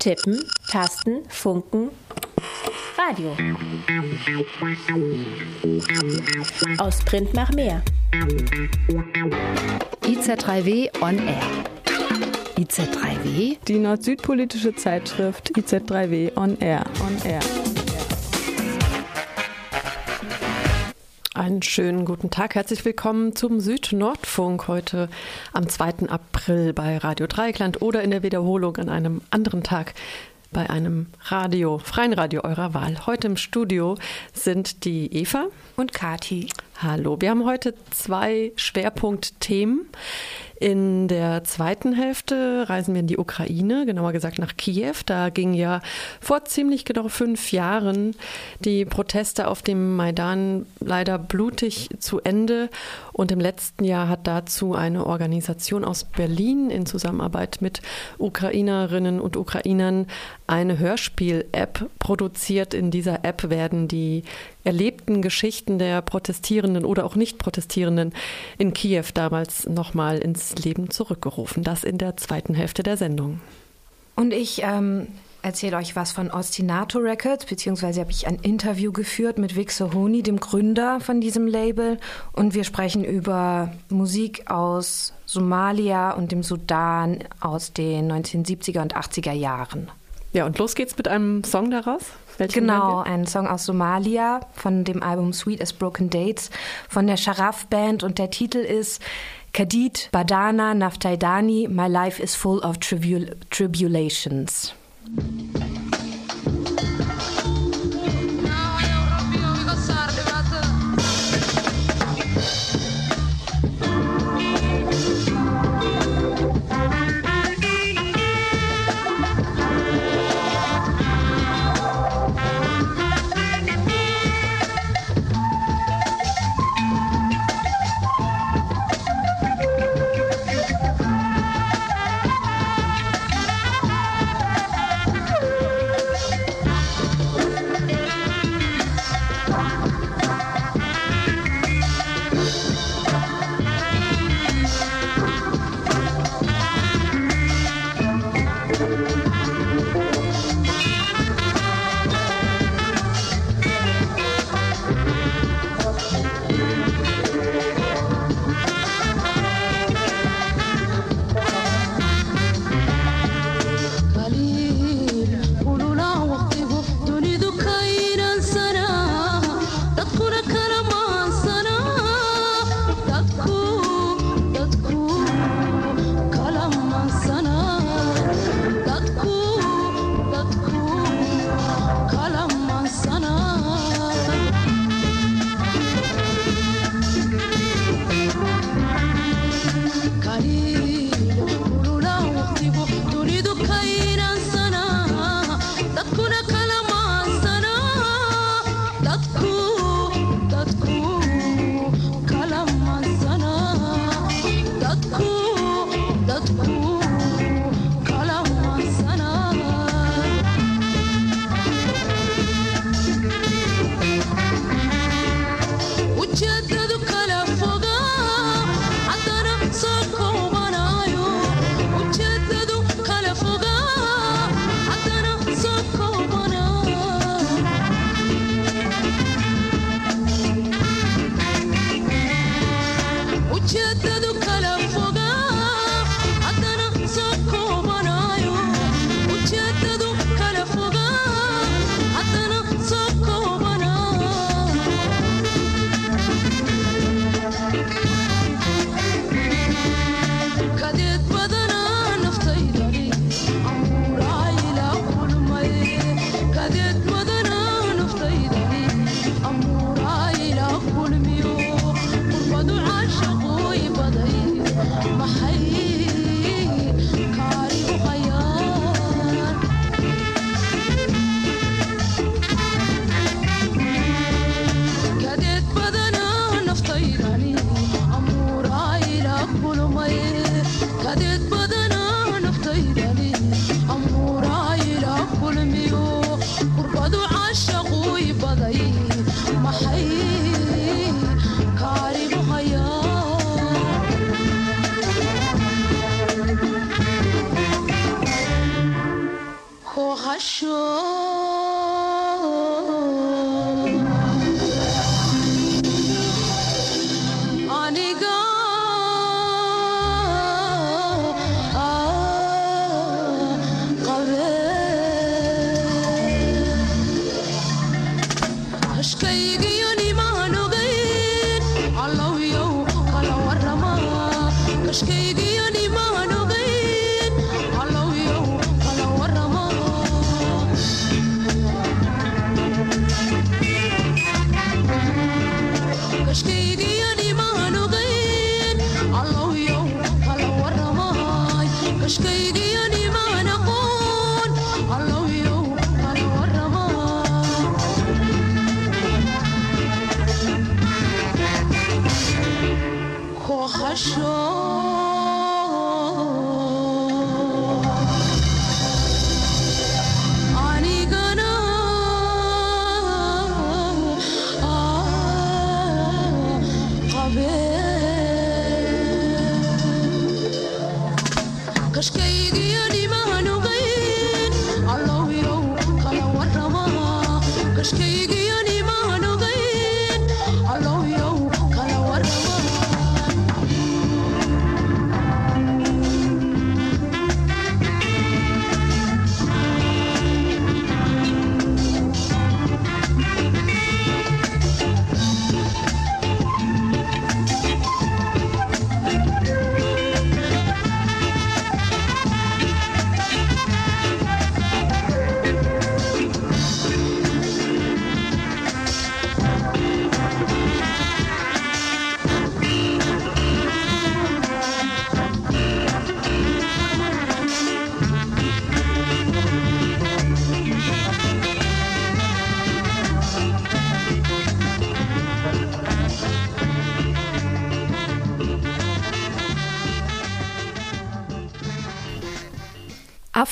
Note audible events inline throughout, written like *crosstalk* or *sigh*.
Tippen, Tasten, Funken, Radio. Aus Print nach mehr. IZ3W on Air. IZ3W? Die nord-süd-politische Zeitschrift IZ3W on Air. On Air. Einen schönen guten Tag, herzlich willkommen zum Süd-Nordfunk heute am 2. April bei Radio Dreieckland oder in der Wiederholung an einem anderen Tag bei einem Radio, freien Radio eurer Wahl. Heute im Studio sind die Eva und Kati. Hallo, wir haben heute zwei Schwerpunktthemen. In der zweiten Hälfte reisen wir in die Ukraine, genauer gesagt nach Kiew. Da ging ja vor ziemlich genau fünf Jahren die Proteste auf dem Maidan leider blutig zu Ende. Und im letzten Jahr hat dazu eine Organisation aus Berlin in Zusammenarbeit mit Ukrainerinnen und Ukrainern eine Hörspiel-App produziert. In dieser App werden die erlebten Geschichten der Protestierenden oder auch Nicht-Protestierenden in Kiew damals nochmal ins Leben zurückgerufen. Das in der zweiten Hälfte der Sendung. Und ich ähm, erzähle euch was von Ostinato Records, beziehungsweise habe ich ein Interview geführt mit Vic Sohoni, dem Gründer von diesem Label. Und wir sprechen über Musik aus Somalia und dem Sudan aus den 1970er und 80er Jahren. Ja, und los geht's mit einem Song daraus. Welchen genau, ein Song aus Somalia von dem Album Sweet as Broken Dates von der Sharaf Band und der Titel ist Kadid Badana Naftaidani My Life is Full of tribul Tribulations.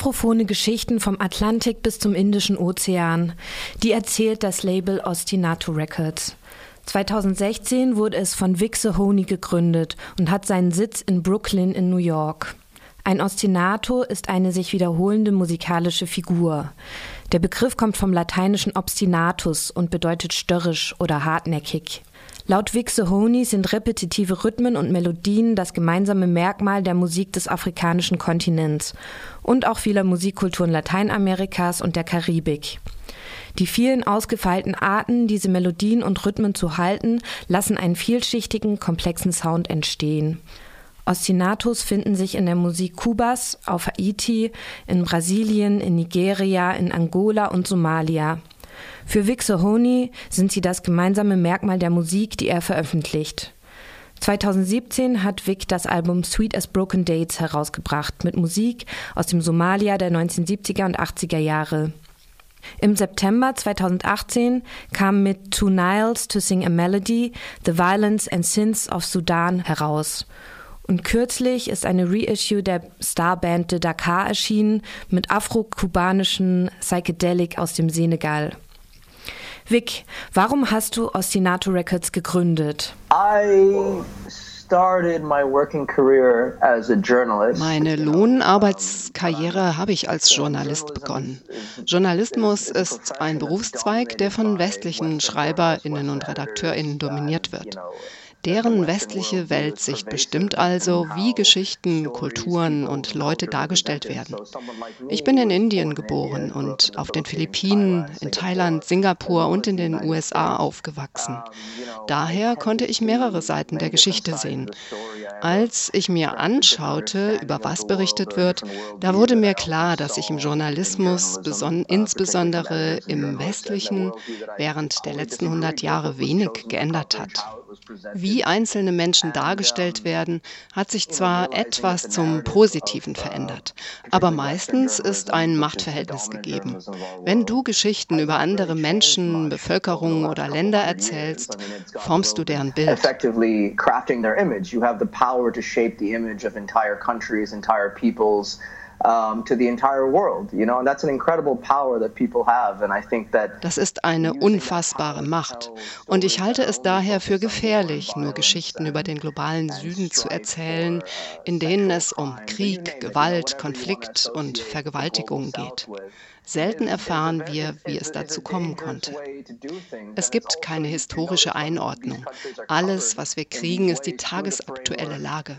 Afrophone Geschichten vom Atlantik bis zum Indischen Ozean. Die erzählt das Label Ostinato Records. 2016 wurde es von Vic Sahoni gegründet und hat seinen Sitz in Brooklyn in New York. Ein Ostinato ist eine sich wiederholende musikalische Figur. Der Begriff kommt vom lateinischen obstinatus und bedeutet störrisch oder hartnäckig. Laut Vic Sohoni sind repetitive Rhythmen und Melodien das gemeinsame Merkmal der Musik des afrikanischen Kontinents und auch vieler Musikkulturen Lateinamerikas und der Karibik. Die vielen ausgefeilten Arten, diese Melodien und Rhythmen zu halten, lassen einen vielschichtigen, komplexen Sound entstehen. Ostinatos finden sich in der Musik Kubas, auf Haiti, in Brasilien, in Nigeria, in Angola und Somalia. Für Vic Sohoni sind sie das gemeinsame Merkmal der Musik, die er veröffentlicht. 2017 hat Vic das Album Sweet as Broken Dates herausgebracht mit Musik aus dem Somalia der 1970er und 80er Jahre. Im September 2018 kam mit Two Niles to Sing a Melody The Violence and Sins of Sudan heraus. Und kürzlich ist eine Reissue der Starband de Dakar erschienen mit afro-kubanischen Psychedelic aus dem Senegal. Vic, warum hast du Ostinato Records gegründet? Meine Lohnarbeitskarriere habe ich als Journalist begonnen. Journalismus ist ein Berufszweig, der von westlichen Schreiberinnen und Redakteurinnen dominiert wird. Deren westliche Weltsicht bestimmt also, wie Geschichten, Kulturen und Leute dargestellt werden. Ich bin in Indien geboren und auf den Philippinen, in Thailand, Singapur und in den USA aufgewachsen. Daher konnte ich mehrere Seiten der Geschichte sehen. Als ich mir anschaute, über was berichtet wird, da wurde mir klar, dass sich im Journalismus, insbesondere im westlichen, während der letzten 100 Jahre wenig geändert hat. Wie einzelne Menschen dargestellt werden, hat sich zwar etwas zum Positiven verändert, aber meistens ist ein Machtverhältnis gegeben. Wenn du Geschichten über andere Menschen, Bevölkerungen oder Länder erzählst, formst du deren Bild. Crafting their image. You have image of entire um, to the entire world, you know, and that's an incredible power that people have, and I think that. Das ist eine unfassbare Macht, und ich halte es daher für gefährlich, nur Geschichten über den globalen Süden zu erzählen, in denen es um Krieg, Gewalt, Konflikt und Vergewaltigung geht. Selten erfahren wir, wie es dazu kommen konnte. Es gibt keine historische Einordnung. Alles, was wir kriegen, ist die tagesaktuelle Lage.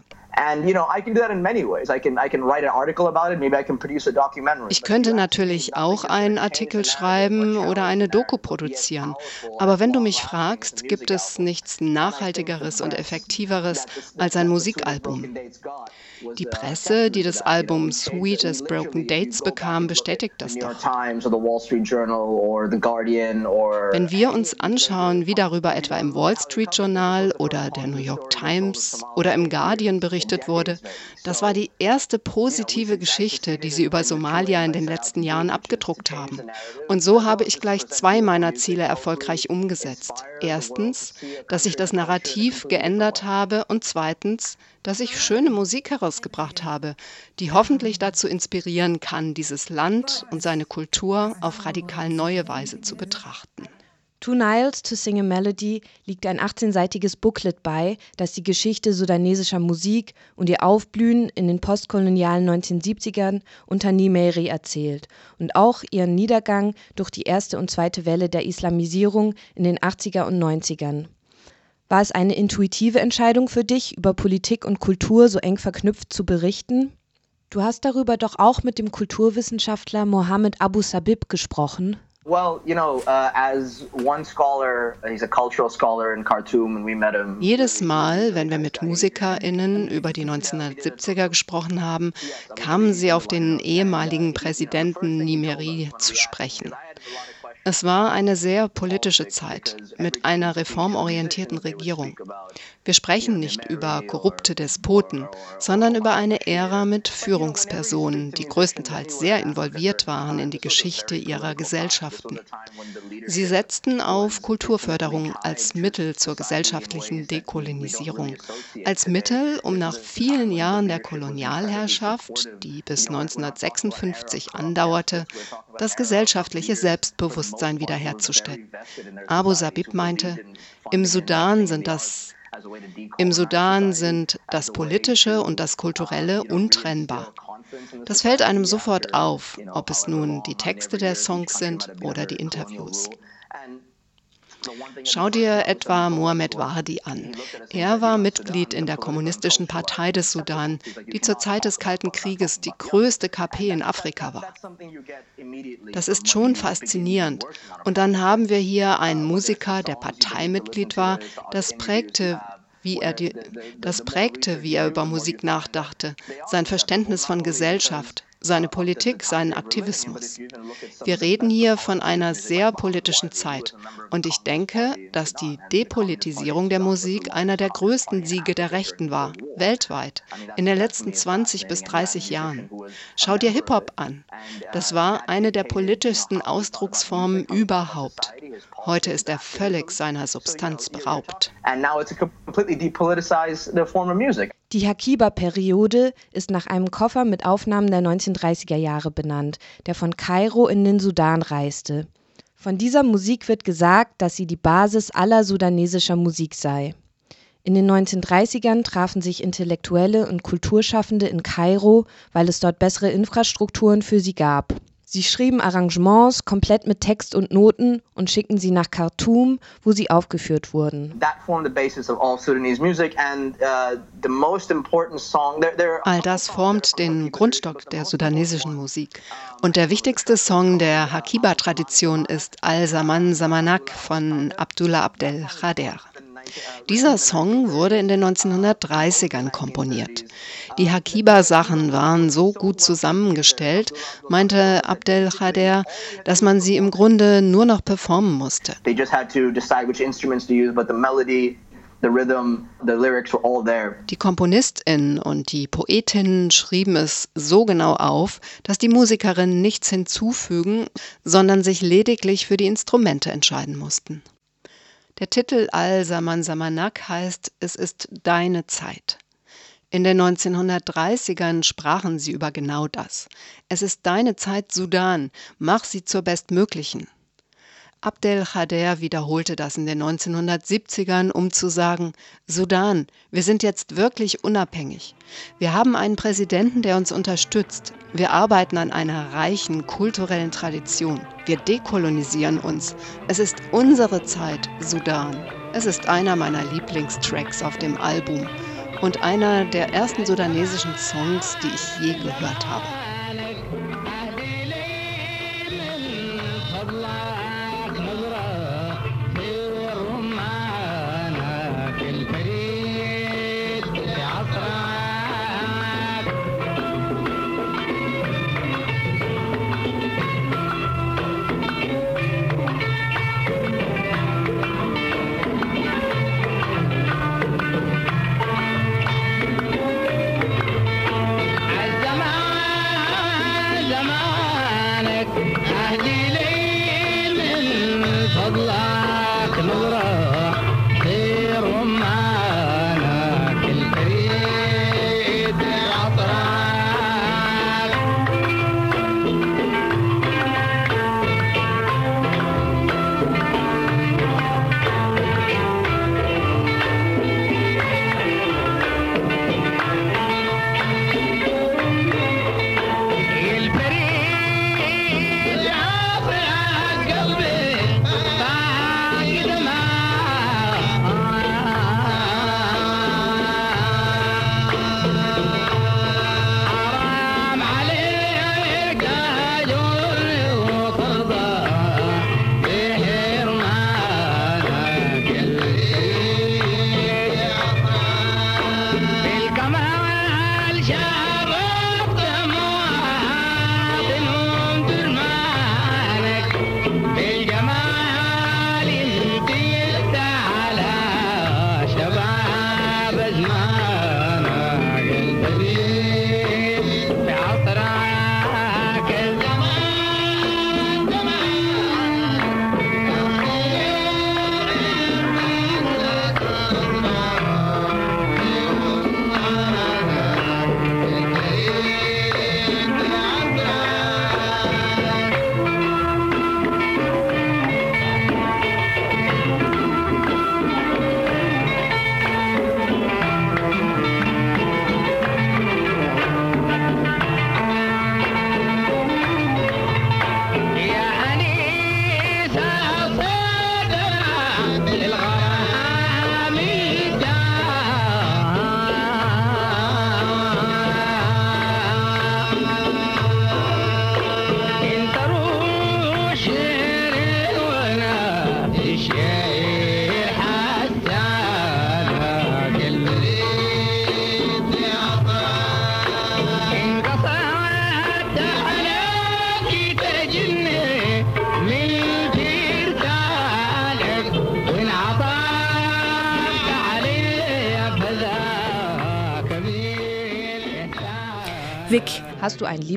Ich könnte natürlich auch einen Artikel schreiben oder eine Doku produzieren. Aber wenn du mich fragst, gibt es nichts Nachhaltigeres und Effektiveres als ein Musikalbum. Die Presse, die das Album Sweet as Broken Dates bekam, bestätigt das doch. Wenn wir uns anschauen, wie darüber etwa im Wall Street Journal oder der New York Times oder im Guardian berichtet wurde, das war die erste positive Geschichte, die sie über Somalia in den letzten Jahren abgedruckt haben. Und so habe ich gleich zwei meiner Ziele erfolgreich umgesetzt. Erstens, dass ich das Narrativ geändert habe und zweitens, dass ich schöne Musik herausgebracht habe, die hoffentlich dazu inspirieren kann, dieses Land und seine Kultur auf radikal neue Weise zu betrachten. Two Niles to Sing a Melody liegt ein 18-seitiges Booklet bei, das die Geschichte sudanesischer Musik und ihr Aufblühen in den postkolonialen 1970ern unter Nimeri erzählt und auch ihren Niedergang durch die erste und zweite Welle der Islamisierung in den 80er und 90ern. War es eine intuitive Entscheidung für dich, über Politik und Kultur so eng verknüpft zu berichten? Du hast darüber doch auch mit dem Kulturwissenschaftler Mohammed Abu Sabib gesprochen. Uh, Jedes Mal, wenn wir mit MusikerInnen über die 1970er gesprochen haben, kamen sie auf den ehemaligen Präsidenten Nimeri zu sprechen. Es war eine sehr politische Zeit mit einer reformorientierten Regierung. Wir sprechen nicht über korrupte Despoten, sondern über eine Ära mit Führungspersonen, die größtenteils sehr involviert waren in die Geschichte ihrer Gesellschaften. Sie setzten auf Kulturförderung als Mittel zur gesellschaftlichen Dekolonisierung, als Mittel, um nach vielen Jahren der Kolonialherrschaft, die bis 1956 andauerte, das gesellschaftliche Selbstbewusstsein wiederherzustellen. Abu Sabib meinte, im Sudan sind das im Sudan sind das Politische und das Kulturelle untrennbar. Das fällt einem sofort auf, ob es nun die Texte der Songs sind oder die Interviews. Schau dir etwa Mohamed Wahdi an. Er war Mitglied in der Kommunistischen Partei des Sudan, die zur Zeit des Kalten Krieges die größte KP in Afrika war. Das ist schon faszinierend. Und dann haben wir hier einen Musiker, der Parteimitglied war. Das prägte wie er die, das prägte, wie er über Musik nachdachte, sein Verständnis von Gesellschaft, seine Politik, seinen Aktivismus. Wir reden hier von einer sehr politischen Zeit und ich denke, dass die Depolitisierung der Musik einer der größten Siege der Rechten war, weltweit, in den letzten 20 bis 30 Jahren. Schau dir Hip-Hop an. Das war eine der politischsten Ausdrucksformen überhaupt. Heute ist er völlig seiner Substanz beraubt. Die Hakiba-Periode ist nach einem Koffer mit Aufnahmen der 1930er Jahre benannt, der von Kairo in den Sudan reiste. Von dieser Musik wird gesagt, dass sie die Basis aller sudanesischer Musik sei. In den 1930ern trafen sich Intellektuelle und Kulturschaffende in Kairo, weil es dort bessere Infrastrukturen für sie gab. Sie schrieben Arrangements komplett mit Text und Noten und schickten sie nach Khartoum, wo sie aufgeführt wurden. Uh, all das formt den Grundstock der sudanesischen Musik. Und der wichtigste Song der Hakiba-Tradition ist Al-Zaman Samanak von Abdullah Abdel Khader. Dieser Song wurde in den 1930ern komponiert. Die Hakiba-Sachen waren so gut zusammengestellt, meinte Abdel Khader, dass man sie im Grunde nur noch performen musste. Die KomponistInnen und die PoetInnen schrieben es so genau auf, dass die Musikerinnen nichts hinzufügen, sondern sich lediglich für die Instrumente entscheiden mussten. Der Titel Al-Saman Samanak heißt Es ist deine Zeit. In den 1930ern sprachen sie über genau das. Es ist deine Zeit, Sudan, mach sie zur bestmöglichen. Abdel Khader wiederholte das in den 1970ern, um zu sagen, Sudan, wir sind jetzt wirklich unabhängig. Wir haben einen Präsidenten, der uns unterstützt. Wir arbeiten an einer reichen kulturellen Tradition. Wir dekolonisieren uns. Es ist unsere Zeit, Sudan. Es ist einer meiner Lieblingstracks auf dem Album. Und einer der ersten sudanesischen Songs, die ich je gehört habe.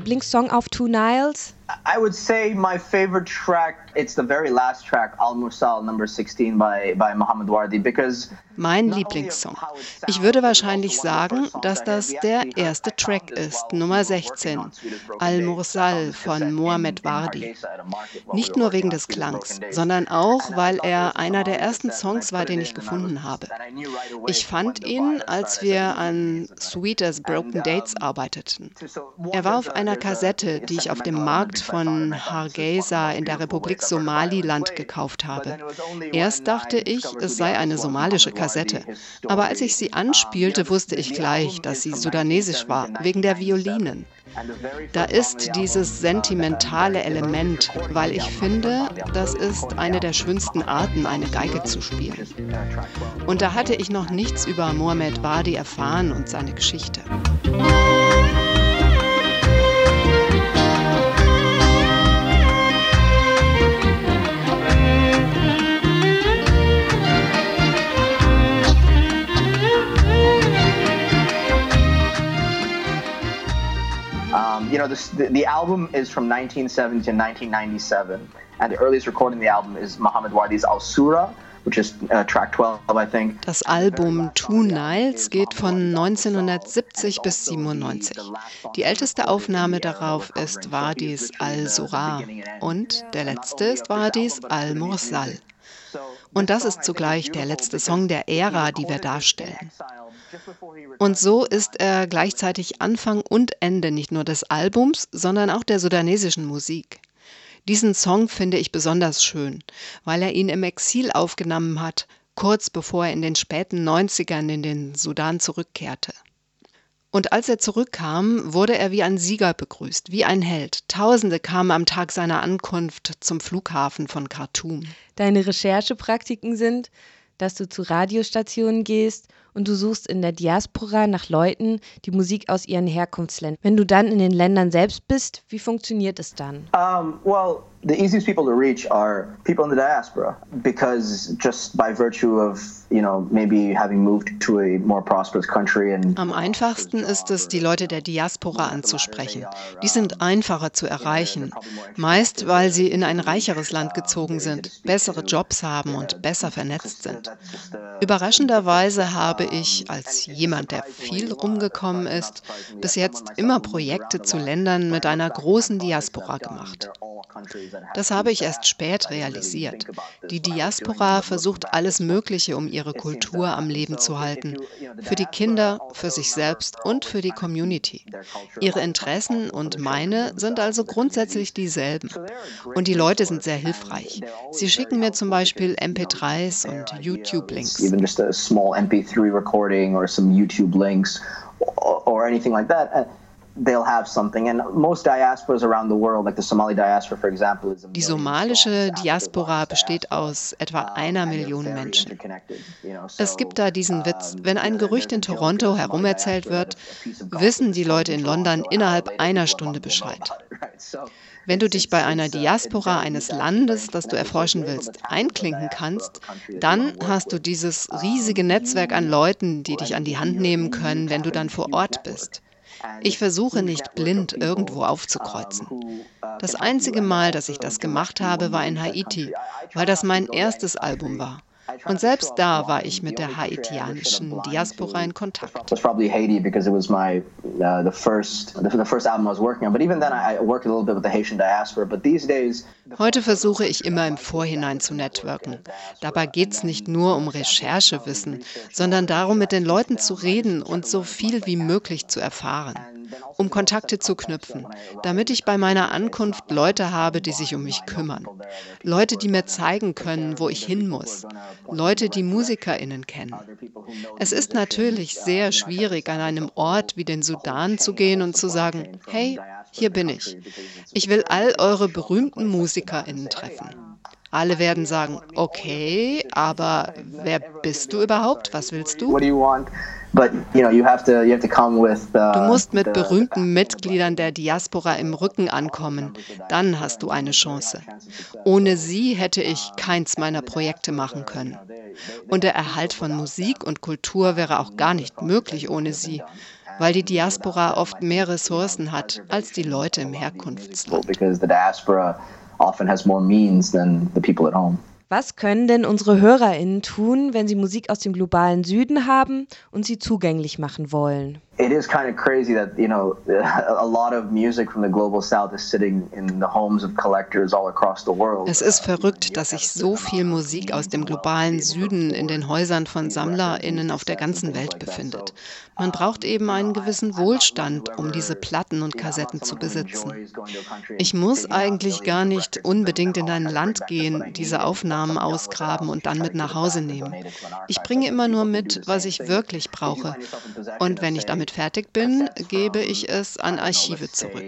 Lieblingssong auf Two Niles? I would say my favorite track, it's the very last track, Al Mursal, number 16 by, by Muhammad Wardi, because mein Lieblingssong. Ich würde wahrscheinlich sagen, dass das der erste Track ist, Nummer 16, Al-Mursal von Mohamed Wardi. Nicht nur wegen des Klangs, sondern auch, weil er einer der ersten Songs war, den ich gefunden habe. Ich fand ihn, als wir an Sweet as Broken Dates arbeiteten. Er war auf einer Kassette, die ich auf dem Markt von Hargeisa in der Republik Somaliland gekauft habe. Erst dachte ich, es sei eine somalische Kassette. Kassette. Aber als ich sie anspielte, wusste ich gleich, dass sie sudanesisch war, wegen der Violinen. Da ist dieses sentimentale Element, weil ich finde, das ist eine der schönsten Arten, eine Geige zu spielen. Und da hatte ich noch nichts über Mohamed Wadi erfahren und seine Geschichte. You know, this, the, the album is from 1970 to 1997, and the earliest recording of the album is Muhammad Wadi's Al Surah. Uh, track 12, I think. Das Album Two Niles geht von 1970 bis 97. Die älteste Aufnahme darauf ist Wadis Al-Surah und der letzte ist Wadis Al-Mursal. Und das ist zugleich der letzte Song der Ära, die wir darstellen. Und so ist er gleichzeitig Anfang und Ende nicht nur des Albums, sondern auch der sudanesischen Musik. Diesen Song finde ich besonders schön, weil er ihn im Exil aufgenommen hat, kurz bevor er in den späten 90ern in den Sudan zurückkehrte. Und als er zurückkam, wurde er wie ein Sieger begrüßt, wie ein Held. Tausende kamen am Tag seiner Ankunft zum Flughafen von Khartoum. Deine Recherchepraktiken sind, dass du zu Radiostationen gehst und du suchst in der Diaspora nach Leuten, die Musik aus ihren Herkunftsländern. Wenn du dann in den Ländern selbst bist, wie funktioniert es dann? Um, well, the easiest people to reach are people in the diaspora because just by virtue of you know maybe having moved to a more prosperous country and am einfachsten ist es die Leute der Diaspora anzusprechen. Die sind einfacher zu erreichen. Meist weil sie in ein reicheres Land gezogen sind bessere Jobs haben und besser vernetzt sind. Überraschenderweise habe ich als jemand der viel rumgekommen ist bis jetzt immer Projekte zu Ländern mit einer großen Diaspora gemacht das habe ich erst spät realisiert. Die Diaspora versucht alles Mögliche, um ihre Kultur am Leben zu halten. Für die Kinder, für sich selbst und für die Community. Ihre Interessen und meine sind also grundsätzlich dieselben. Und die Leute sind sehr hilfreich. Sie schicken mir zum Beispiel MP3s und YouTube-Links. Even just a small MP3 recording or some YouTube links or anything like that. They'll have something. And most diasporas around the world, like the Somali diaspora, for example, is Die somalische Diaspora besteht aus etwa einer Million Menschen. Es gibt da diesen Witz, wenn ein Gerücht in Toronto herumerzählt wird, wissen die Leute in London innerhalb einer Stunde Bescheid. Wenn du dich bei einer Diaspora eines Landes, das du erforschen willst, einklinken kannst, dann hast du dieses riesige Netzwerk an Leuten, die dich an die Hand nehmen können, wenn du dann vor Ort bist. Ich versuche nicht blind irgendwo aufzukreuzen. Das einzige Mal, dass ich das gemacht habe, war in Haiti, weil das mein erstes Album war. Und selbst da war ich mit der haitianischen Diaspora in Kontakt. Heute versuche ich immer im Vorhinein zu networken. Dabei geht es nicht nur um Recherchewissen, sondern darum, mit den Leuten zu reden und so viel wie möglich zu erfahren um Kontakte zu knüpfen, damit ich bei meiner Ankunft Leute habe, die sich um mich kümmern. Leute, die mir zeigen können, wo ich hin muss. Leute, die Musikerinnen kennen. Es ist natürlich sehr schwierig, an einem Ort wie den Sudan zu gehen und zu sagen, hey, hier bin ich. Ich will all eure berühmten Musikerinnen treffen. Alle werden sagen, okay, aber wer bist du überhaupt? Was willst du? Du musst mit berühmten Mitgliedern der Diaspora im Rücken ankommen. Dann hast du eine Chance. Ohne sie hätte ich keins meiner Projekte machen können. Und der Erhalt von Musik und Kultur wäre auch gar nicht möglich ohne sie weil die Diaspora oft mehr Ressourcen hat als die Leute im Herkunftsland. Was können denn unsere HörerInnen tun, wenn sie Musik aus dem globalen Süden haben und sie zugänglich machen wollen? It is kind of crazy that you know *laughs* a lot of music from the global south is sitting in the homes of collectors all across the world. Es ist verrückt, dass sich so viel Musik aus dem globalen Süden in den Häusern von Sammlerinnen auf der ganzen Welt befindet. Man braucht eben einen gewissen Wohlstand, um diese Platten und Kassetten zu besitzen. Ich muss eigentlich gar nicht unbedingt in ein Land gehen, diese Aufnahmen ausgraben und dann mit nach Hause nehmen. Ich bringe immer nur mit, was ich wirklich brauche. Und wenn ich damit fertig bin, gebe ich es an Archive zurück.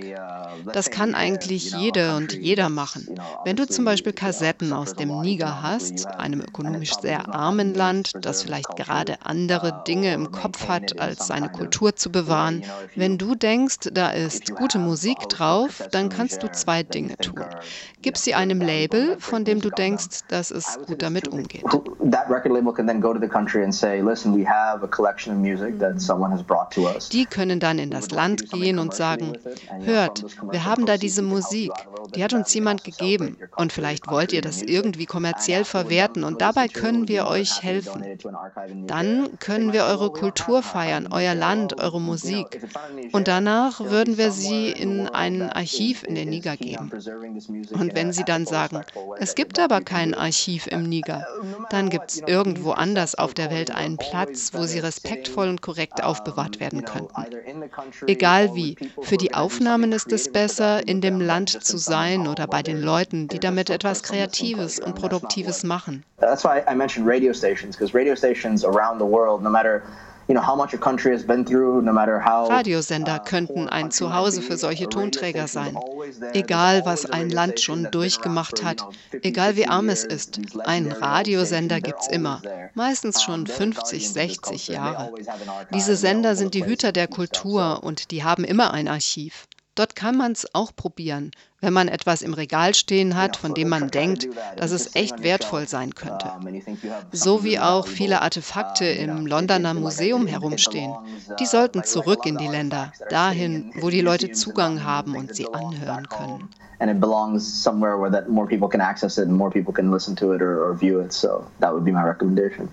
Das kann eigentlich jede und jeder machen. Wenn du zum Beispiel Kassetten aus dem Niger hast, einem ökonomisch sehr armen Land, das vielleicht gerade andere Dinge im Kopf hat, als seine Kultur zu bewahren, wenn du denkst, da ist gute Musik drauf, dann kannst du zwei Dinge tun. Gib sie einem Label, von dem du denkst, dass es gut damit umgeht. That record label can then go to the country and say, listen, we have a collection of music that someone has brought to die können dann in das Land gehen und sagen, hört, wir haben da diese Musik, die hat uns jemand gegeben und vielleicht wollt ihr das irgendwie kommerziell verwerten und dabei können wir euch helfen. Dann können wir eure Kultur feiern, euer Land, eure Musik und danach würden wir sie in ein Archiv in den Niger geben. Und wenn sie dann sagen, es gibt aber kein Archiv im Niger, dann gibt es irgendwo anders auf der Welt einen Platz, wo sie respektvoll und korrekt aufbewahrt werden werden könnten. Egal wie, für die Aufnahmen ist es besser, in dem Land zu sein oder bei den Leuten, die damit etwas Kreatives und Produktives machen. That's why I mentioned radio stations, because radio stations around the world, no matter Radiosender könnten ein Zuhause für solche Tonträger sein. Egal, was ein Land schon durchgemacht hat, egal wie arm es ist, einen Radiosender gibt es immer, meistens schon 50, 60 Jahre. Diese Sender sind die Hüter der Kultur und die haben immer ein Archiv. Dort kann man es auch probieren, wenn man etwas im Regal stehen hat, von dem man denkt, dass es echt wertvoll sein könnte. So wie auch viele Artefakte im Londoner Museum herumstehen. Die sollten zurück in die Länder, dahin, wo die Leute Zugang haben und sie anhören können. And it belongs somewhere where that more people can access it and more people can listen to it or, or view it. So that would be my recommendation.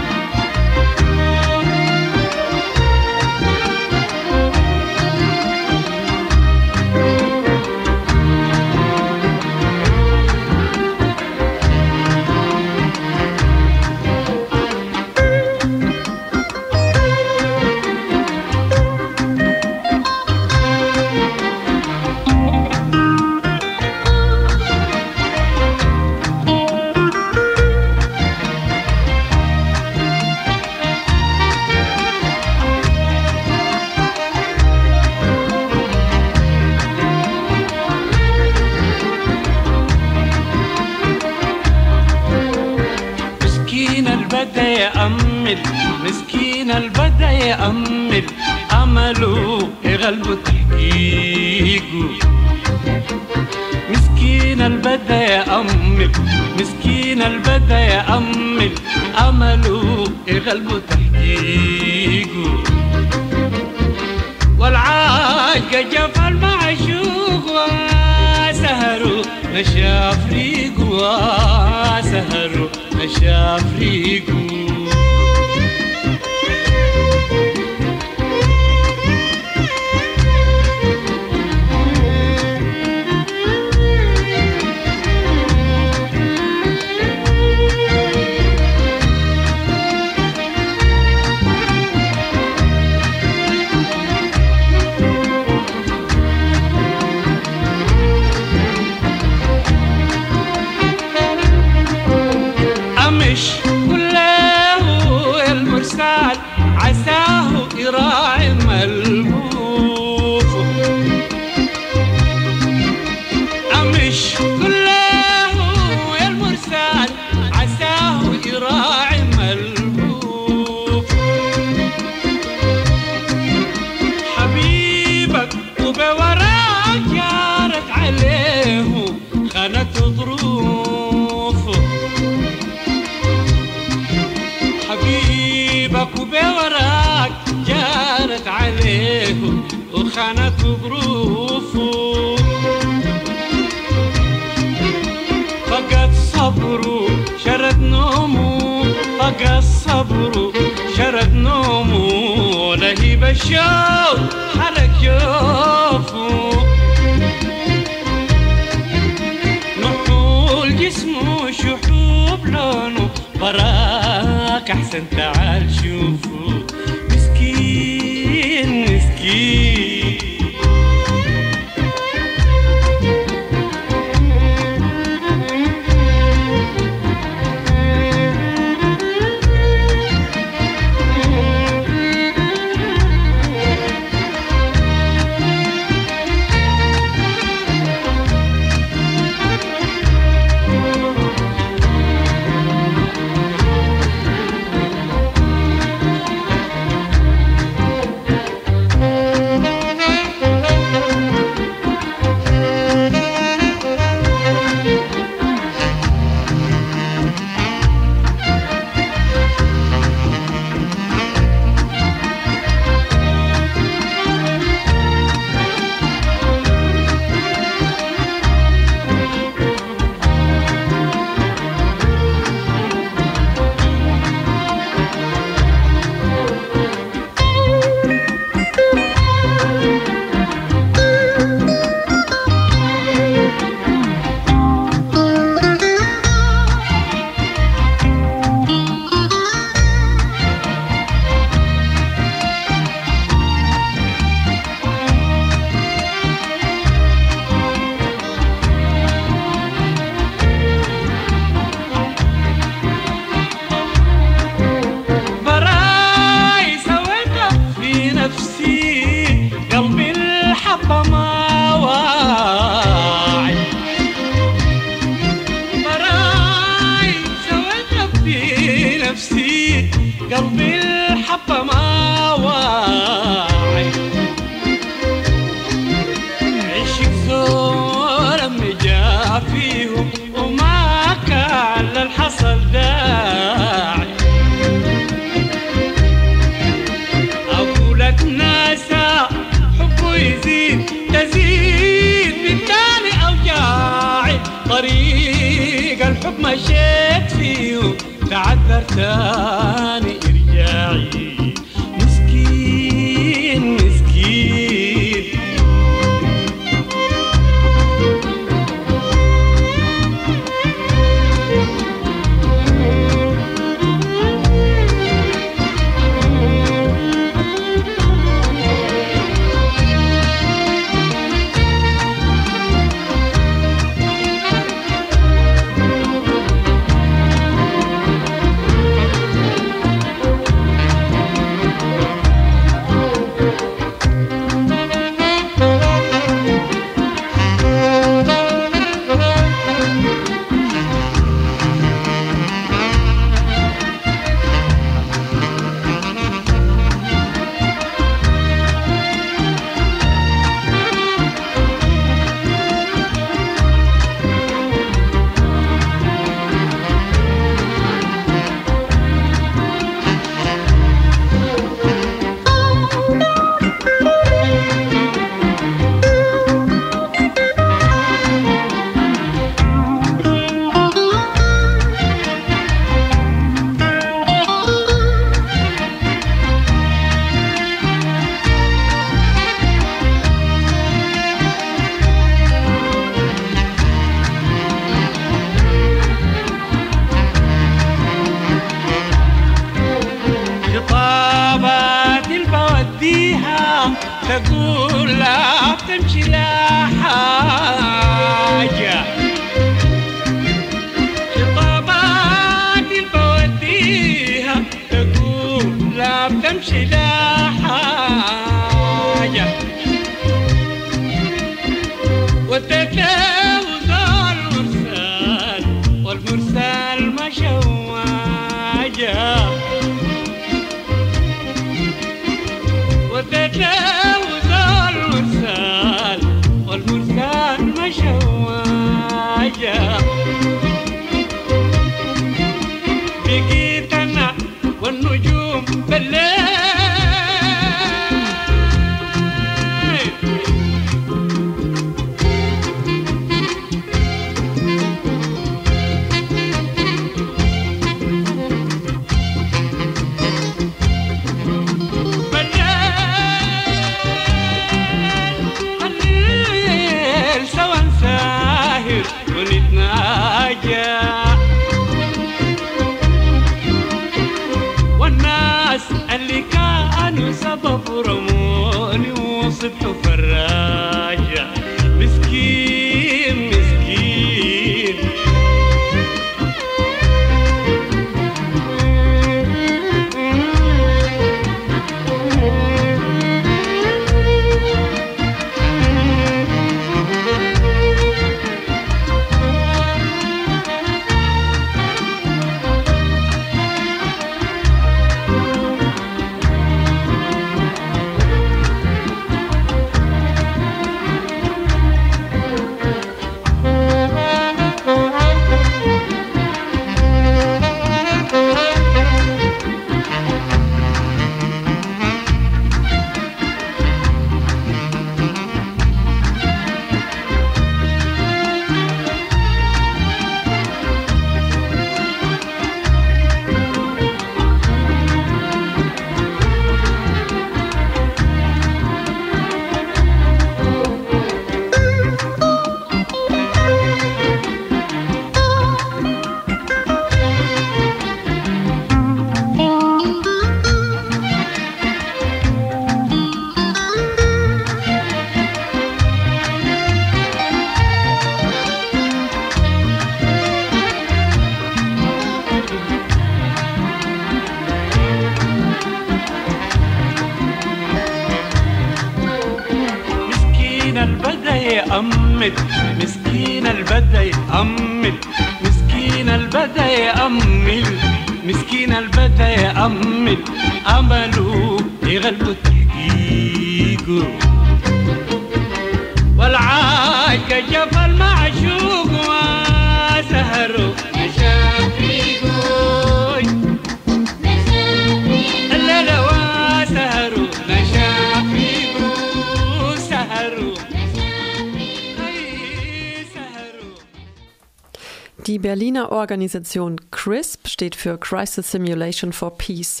Organisation CRISP steht für Crisis Simulation for Peace.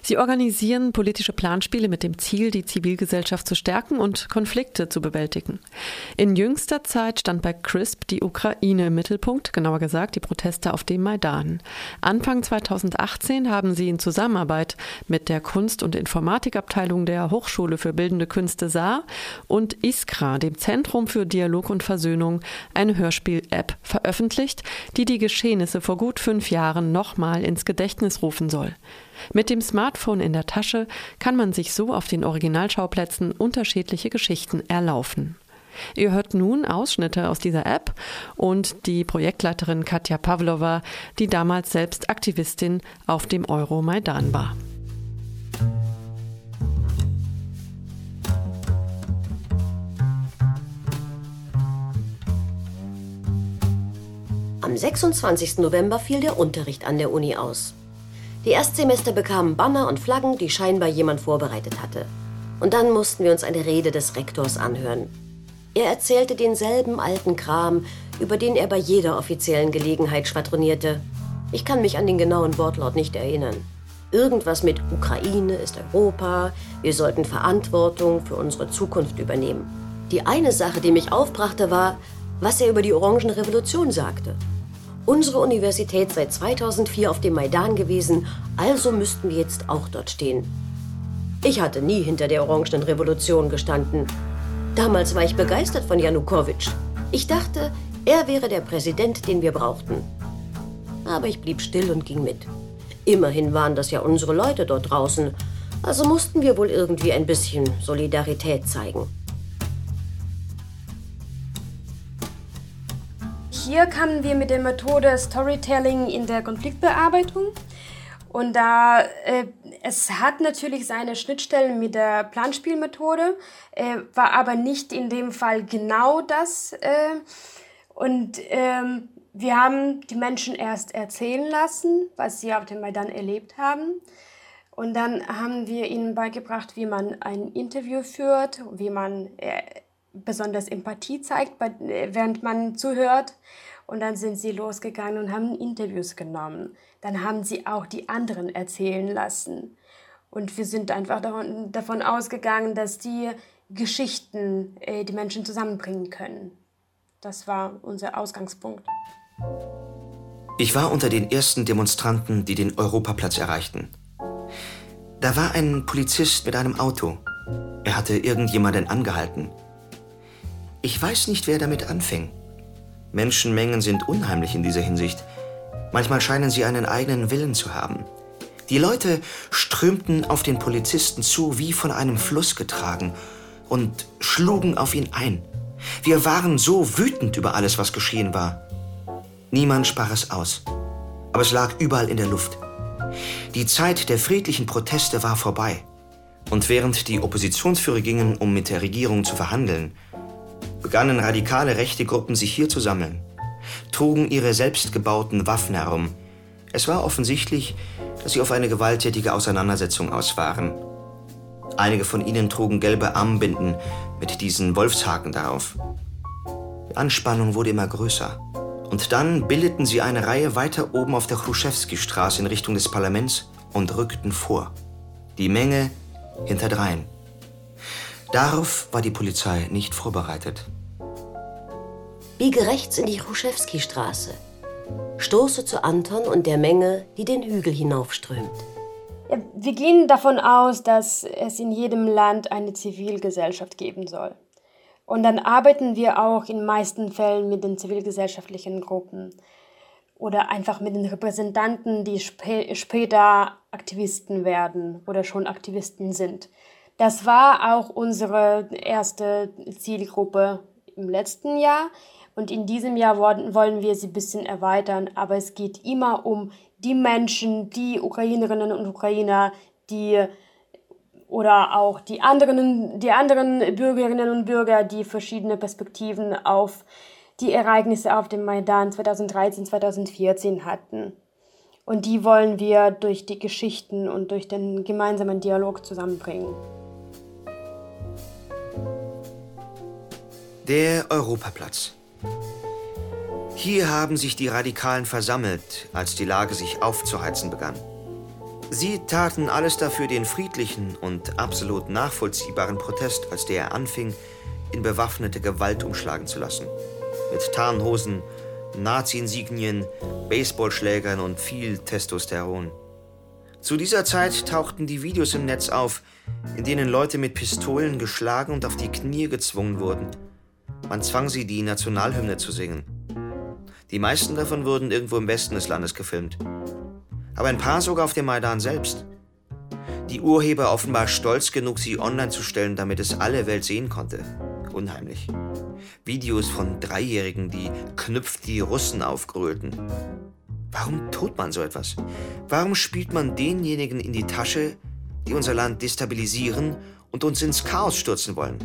Sie organisieren politische Planspiele mit dem Ziel, die Zivilgesellschaft zu stärken und Konflikte zu bewältigen. In jüngster Zeit stand bei CRISP die Ukraine im Mittelpunkt, genauer gesagt die Proteste auf dem Maidan. Anfang 2018 haben sie in Zusammenarbeit mit der Kunst- und Informatikabteilung der Hochschule für Bildende Künste Saar und ISKRA, dem Zentrum für Dialog und Versöhnung, eine Hörspiel-App veröffentlicht, die die Geschehnisse vor gut fünf Jahren nochmal ins Gedächtnis rufen soll. Mit dem Smartphone in der Tasche kann man sich so auf den Originalschauplätzen unterschiedliche Geschichten erlaufen. Ihr hört nun Ausschnitte aus dieser App und die Projektleiterin Katja Pavlova, die damals selbst Aktivistin auf dem Euromaidan war. Am 26. November fiel der Unterricht an der Uni aus. Die Erstsemester bekamen Banner und Flaggen, die scheinbar jemand vorbereitet hatte. Und dann mussten wir uns eine Rede des Rektors anhören. Er erzählte denselben alten Kram, über den er bei jeder offiziellen Gelegenheit schwadronierte. Ich kann mich an den genauen Wortlaut nicht erinnern. Irgendwas mit Ukraine ist Europa, wir sollten Verantwortung für unsere Zukunft übernehmen. Die eine Sache, die mich aufbrachte, war, was er über die Orangenrevolution sagte. Unsere Universität sei 2004 auf dem Maidan gewesen, also müssten wir jetzt auch dort stehen. Ich hatte nie hinter der Orangenen Revolution gestanden. Damals war ich begeistert von Janukowitsch. Ich dachte, er wäre der Präsident, den wir brauchten. Aber ich blieb still und ging mit. Immerhin waren das ja unsere Leute dort draußen, also mussten wir wohl irgendwie ein bisschen Solidarität zeigen. Hier kamen wir mit der Methode Storytelling in der Konfliktbearbeitung. Und da äh, es hat natürlich seine Schnittstellen mit der Planspielmethode, äh, war aber nicht in dem Fall genau das. Äh, und ähm, wir haben die Menschen erst erzählen lassen, was sie auf dem Maidan erlebt haben. Und dann haben wir ihnen beigebracht, wie man ein Interview führt, wie man äh, besonders Empathie zeigt, während man zuhört. Und dann sind sie losgegangen und haben Interviews genommen. Dann haben sie auch die anderen erzählen lassen. Und wir sind einfach davon ausgegangen, dass die Geschichten äh, die Menschen zusammenbringen können. Das war unser Ausgangspunkt. Ich war unter den ersten Demonstranten, die den Europaplatz erreichten. Da war ein Polizist mit einem Auto. Er hatte irgendjemanden angehalten. Ich weiß nicht, wer damit anfing. Menschenmengen sind unheimlich in dieser Hinsicht. Manchmal scheinen sie einen eigenen Willen zu haben. Die Leute strömten auf den Polizisten zu, wie von einem Fluss getragen, und schlugen auf ihn ein. Wir waren so wütend über alles, was geschehen war. Niemand sprach es aus. Aber es lag überall in der Luft. Die Zeit der friedlichen Proteste war vorbei. Und während die Oppositionsführer gingen, um mit der Regierung zu verhandeln, begannen radikale rechte Gruppen sich hier zu sammeln, trugen ihre selbstgebauten Waffen herum. Es war offensichtlich, dass sie auf eine gewalttätige Auseinandersetzung aus waren. Einige von ihnen trugen gelbe Armbinden mit diesen Wolfshaken darauf. Die Anspannung wurde immer größer. Und dann bildeten sie eine Reihe weiter oben auf der Chruschewski-Straße in Richtung des Parlaments und rückten vor. Die Menge hinterdrein. Darauf war die Polizei nicht vorbereitet. Biege rechts in die Chruschewski-Straße. Stoße zu Anton und der Menge, die den Hügel hinaufströmt. Wir gehen davon aus, dass es in jedem Land eine Zivilgesellschaft geben soll. Und dann arbeiten wir auch in meisten Fällen mit den zivilgesellschaftlichen Gruppen oder einfach mit den Repräsentanten, die spä später Aktivisten werden oder schon Aktivisten sind. Das war auch unsere erste Zielgruppe im letzten Jahr. Und in diesem Jahr wollen wir sie ein bisschen erweitern, aber es geht immer um die Menschen, die Ukrainerinnen und Ukrainer, die oder auch die anderen, die anderen Bürgerinnen und Bürger, die verschiedene Perspektiven auf die Ereignisse auf dem Maidan 2013, 2014 hatten. Und die wollen wir durch die Geschichten und durch den gemeinsamen Dialog zusammenbringen. Der Europaplatz. Hier haben sich die Radikalen versammelt, als die Lage sich aufzuheizen begann. Sie taten alles dafür, den friedlichen und absolut nachvollziehbaren Protest, als der er anfing, in bewaffnete Gewalt umschlagen zu lassen. Mit Tarnhosen, Nazi-Insignien, Baseballschlägern und viel Testosteron. Zu dieser Zeit tauchten die Videos im Netz auf, in denen Leute mit Pistolen geschlagen und auf die Knie gezwungen wurden. Man zwang sie, die Nationalhymne zu singen. Die meisten davon wurden irgendwo im Westen des Landes gefilmt. Aber ein paar sogar auf dem Maidan selbst. Die Urheber offenbar stolz genug, sie online zu stellen, damit es alle Welt sehen konnte. Unheimlich. Videos von Dreijährigen, die knüpft die Russen aufgrölten. Warum tut man so etwas? Warum spielt man denjenigen in die Tasche, die unser Land destabilisieren und uns ins Chaos stürzen wollen?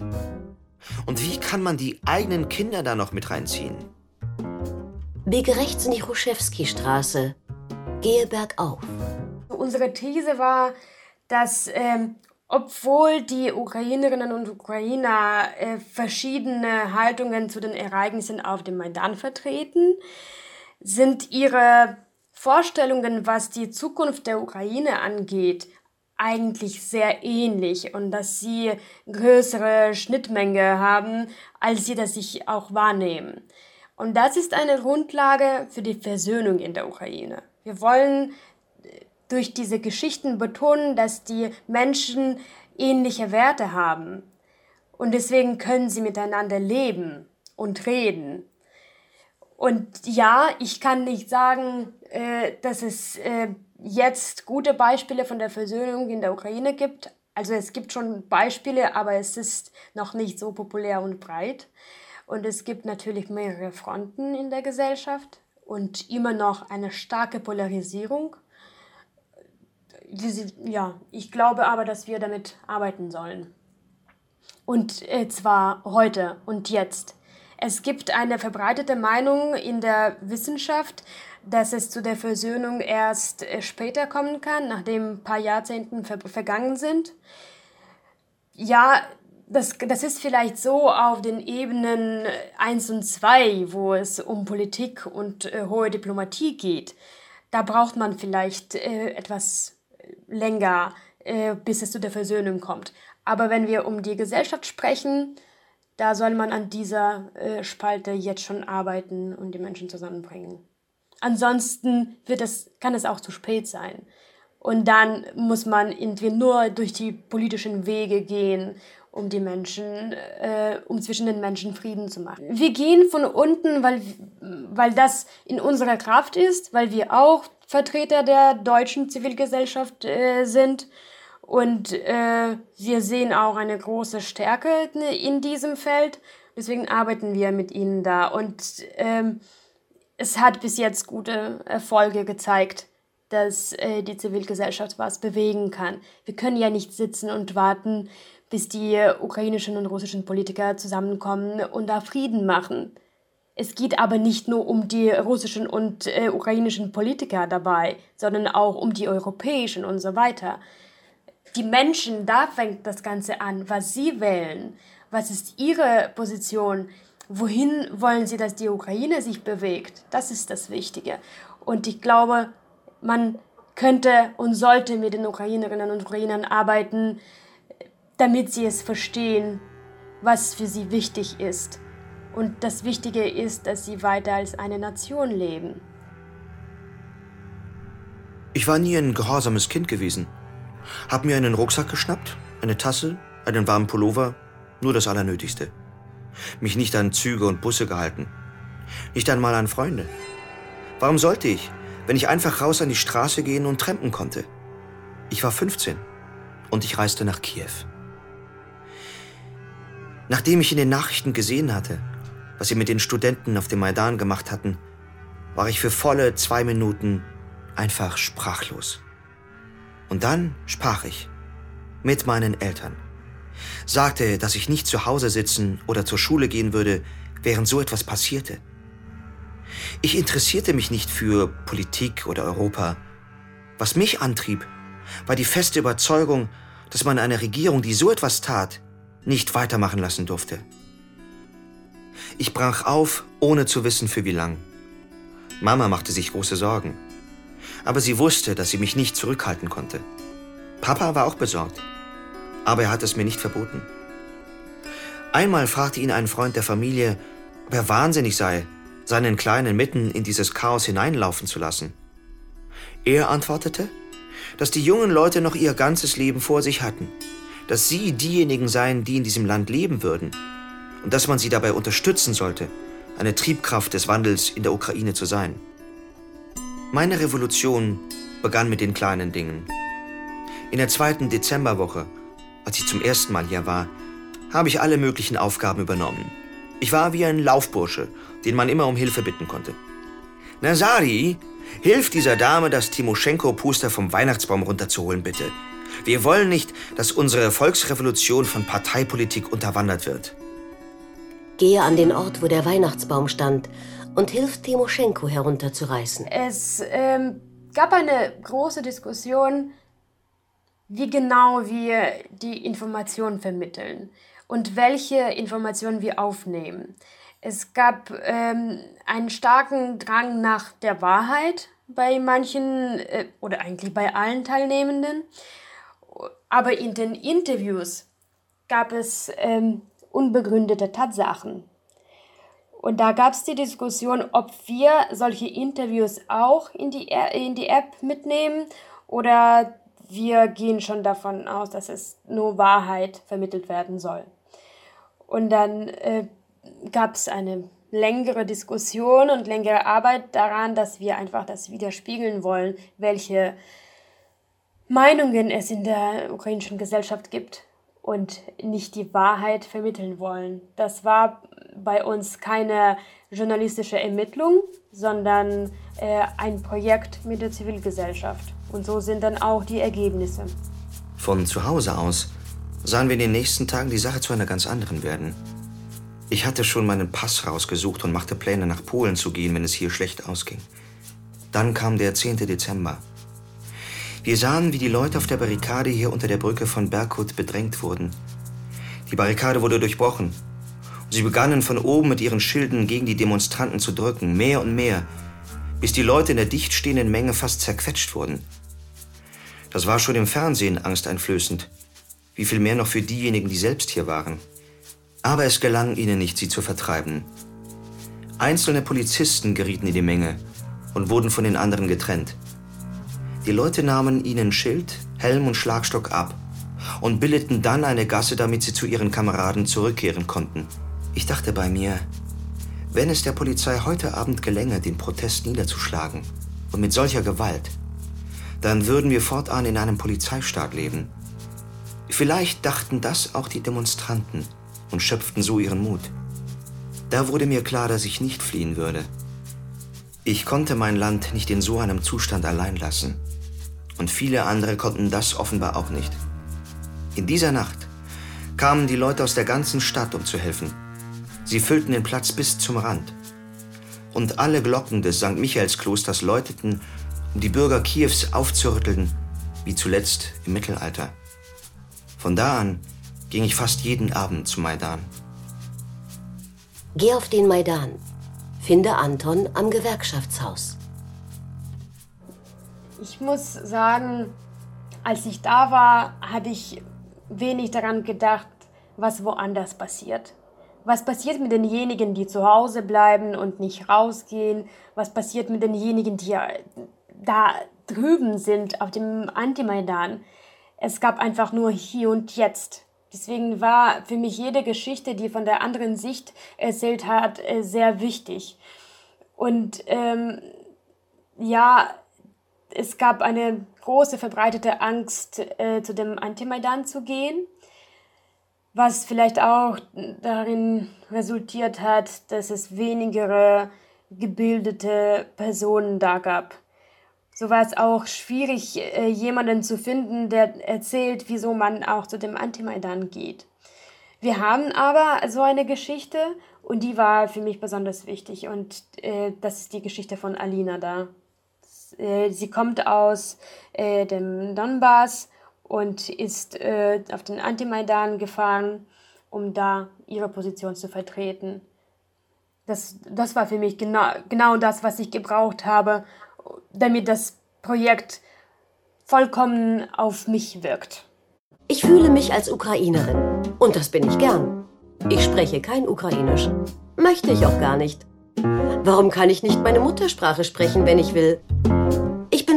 Und wie kann man die eigenen Kinder da noch mit reinziehen? Biege rechts in die Chruschewski-Straße. Gehe bergauf. Unsere These war, dass ähm, obwohl die Ukrainerinnen und Ukrainer äh, verschiedene Haltungen zu den Ereignissen auf dem Maidan vertreten, sind ihre Vorstellungen, was die Zukunft der Ukraine angeht, eigentlich sehr ähnlich und dass sie größere Schnittmenge haben, als sie das sich auch wahrnehmen. Und das ist eine Grundlage für die Versöhnung in der Ukraine. Wir wollen äh, durch diese Geschichten betonen, dass die Menschen ähnliche Werte haben. Und deswegen können sie miteinander leben und reden. Und ja, ich kann nicht sagen, äh, dass es äh, jetzt gute Beispiele von der Versöhnung in der Ukraine gibt. Also es gibt schon Beispiele, aber es ist noch nicht so populär und breit. Und es gibt natürlich mehrere Fronten in der Gesellschaft und immer noch eine starke Polarisierung. Ja, ich glaube aber, dass wir damit arbeiten sollen. Und äh, zwar heute und jetzt. Es gibt eine verbreitete Meinung in der Wissenschaft, dass es zu der Versöhnung erst äh, später kommen kann, nachdem ein paar Jahrzehnten ver vergangen sind. Ja, das, das ist vielleicht so auf den Ebenen 1 und 2, wo es um Politik und äh, hohe Diplomatie geht. Da braucht man vielleicht äh, etwas länger, äh, bis es zu der Versöhnung kommt. Aber wenn wir um die Gesellschaft sprechen, da soll man an dieser äh, Spalte jetzt schon arbeiten und die Menschen zusammenbringen. Ansonsten wird es, kann es auch zu spät sein. Und dann muss man irgendwie nur durch die politischen Wege gehen um die Menschen, äh, um zwischen den Menschen Frieden zu machen. Wir gehen von unten, weil, weil das in unserer Kraft ist, weil wir auch Vertreter der deutschen Zivilgesellschaft äh, sind. Und äh, wir sehen auch eine große Stärke in diesem Feld. Deswegen arbeiten wir mit ihnen da. Und ähm, es hat bis jetzt gute Erfolge gezeigt, dass äh, die Zivilgesellschaft was bewegen kann. Wir können ja nicht sitzen und warten, bis die ukrainischen und russischen Politiker zusammenkommen und da Frieden machen. Es geht aber nicht nur um die russischen und äh, ukrainischen Politiker dabei, sondern auch um die europäischen und so weiter. Die Menschen, da fängt das Ganze an, was sie wählen, was ist ihre Position, wohin wollen sie, dass die Ukraine sich bewegt. Das ist das Wichtige. Und ich glaube, man könnte und sollte mit den Ukrainerinnen und Ukrainern arbeiten, damit sie es verstehen, was für sie wichtig ist. Und das Wichtige ist, dass sie weiter als eine Nation leben. Ich war nie ein gehorsames Kind gewesen. Hab mir einen Rucksack geschnappt, eine Tasse, einen warmen Pullover, nur das Allernötigste. Mich nicht an Züge und Busse gehalten. Nicht einmal an Freunde. Warum sollte ich, wenn ich einfach raus an die Straße gehen und trampen konnte? Ich war 15 und ich reiste nach Kiew. Nachdem ich in den Nachrichten gesehen hatte, was sie mit den Studenten auf dem Maidan gemacht hatten, war ich für volle zwei Minuten einfach sprachlos. Und dann sprach ich mit meinen Eltern, sagte, dass ich nicht zu Hause sitzen oder zur Schule gehen würde, während so etwas passierte. Ich interessierte mich nicht für Politik oder Europa. Was mich antrieb, war die feste Überzeugung, dass man eine Regierung, die so etwas tat, nicht weitermachen lassen durfte. Ich brach auf, ohne zu wissen für wie lang. Mama machte sich große Sorgen. Aber sie wusste, dass sie mich nicht zurückhalten konnte. Papa war auch besorgt. Aber er hat es mir nicht verboten. Einmal fragte ihn ein Freund der Familie, ob er wahnsinnig sei, seinen Kleinen mitten in dieses Chaos hineinlaufen zu lassen. Er antwortete, dass die jungen Leute noch ihr ganzes Leben vor sich hatten, dass sie diejenigen seien, die in diesem Land leben würden und dass man sie dabei unterstützen sollte, eine Triebkraft des Wandels in der Ukraine zu sein. Meine Revolution begann mit den kleinen Dingen. In der zweiten Dezemberwoche, als ich zum ersten Mal hier war, habe ich alle möglichen Aufgaben übernommen. Ich war wie ein Laufbursche, den man immer um Hilfe bitten konnte. Nazari, hilf dieser Dame, das Timoschenko-Poster vom Weihnachtsbaum runterzuholen, bitte. Wir wollen nicht, dass unsere Volksrevolution von Parteipolitik unterwandert wird. Gehe an den Ort, wo der Weihnachtsbaum stand und hilf Timoschenko herunterzureißen. Es ähm, gab eine große Diskussion, wie genau wir die Informationen vermitteln und welche Informationen wir aufnehmen. Es gab ähm, einen starken Drang nach der Wahrheit bei manchen äh, oder eigentlich bei allen Teilnehmenden. Aber in den Interviews gab es ähm, unbegründete Tatsachen. Und da gab es die Diskussion, ob wir solche Interviews auch in die, in die App mitnehmen oder wir gehen schon davon aus, dass es nur Wahrheit vermittelt werden soll. Und dann äh, gab es eine längere Diskussion und längere Arbeit daran, dass wir einfach das widerspiegeln wollen, welche Meinungen es in der ukrainischen Gesellschaft gibt und nicht die Wahrheit vermitteln wollen. Das war bei uns keine journalistische Ermittlung, sondern äh, ein Projekt mit der Zivilgesellschaft. Und so sind dann auch die Ergebnisse. Von zu Hause aus sahen wir in den nächsten Tagen die Sache zu einer ganz anderen werden. Ich hatte schon meinen Pass rausgesucht und machte Pläne, nach Polen zu gehen, wenn es hier schlecht ausging. Dann kam der 10. Dezember. Wir sahen, wie die Leute auf der Barrikade hier unter der Brücke von Berghut bedrängt wurden. Die Barrikade wurde durchbrochen. Sie begannen von oben mit ihren Schilden gegen die Demonstranten zu drücken, mehr und mehr, bis die Leute in der dicht stehenden Menge fast zerquetscht wurden. Das war schon im Fernsehen angsteinflößend wie viel mehr noch für diejenigen, die selbst hier waren. Aber es gelang ihnen nicht, sie zu vertreiben. Einzelne Polizisten gerieten in die Menge und wurden von den anderen getrennt. Die Leute nahmen ihnen Schild, Helm und Schlagstock ab und bildeten dann eine Gasse, damit sie zu ihren Kameraden zurückkehren konnten. Ich dachte bei mir, wenn es der Polizei heute Abend gelänge, den Protest niederzuschlagen und mit solcher Gewalt, dann würden wir fortan in einem Polizeistaat leben. Vielleicht dachten das auch die Demonstranten und schöpften so ihren Mut. Da wurde mir klar, dass ich nicht fliehen würde. Ich konnte mein Land nicht in so einem Zustand allein lassen. Und viele andere konnten das offenbar auch nicht. In dieser Nacht kamen die Leute aus der ganzen Stadt, um zu helfen. Sie füllten den Platz bis zum Rand. Und alle Glocken des St. Michaelsklosters läuteten, um die Bürger Kiews aufzurütteln, wie zuletzt im Mittelalter. Von da an ging ich fast jeden Abend zu Maidan. Geh auf den Maidan. Finde Anton am Gewerkschaftshaus. Ich muss sagen, als ich da war, habe ich wenig daran gedacht, was woanders passiert. Was passiert mit denjenigen, die zu Hause bleiben und nicht rausgehen? Was passiert mit denjenigen, die da drüben sind auf dem Anti-Maidan? Es gab einfach nur hier und jetzt. Deswegen war für mich jede Geschichte, die von der anderen Sicht erzählt hat, äh, sehr wichtig. Und ähm, ja, es gab eine große verbreitete Angst, äh, zu dem Anti-Maidan zu gehen, was vielleicht auch darin resultiert hat, dass es weniger gebildete Personen da gab so war es auch schwierig, äh, jemanden zu finden, der erzählt, wieso man auch zu dem Anti-Maidan geht. Wir haben aber so eine Geschichte und die war für mich besonders wichtig und äh, das ist die Geschichte von Alina da. Äh, sie kommt aus äh, dem Donbass und ist äh, auf den Anti-Maidan gefahren, um da ihre Position zu vertreten. Das, das war für mich genau, genau das, was ich gebraucht habe, damit das Projekt vollkommen auf mich wirkt. Ich fühle mich als Ukrainerin. Und das bin ich gern. Ich spreche kein Ukrainisch. Möchte ich auch gar nicht. Warum kann ich nicht meine Muttersprache sprechen, wenn ich will?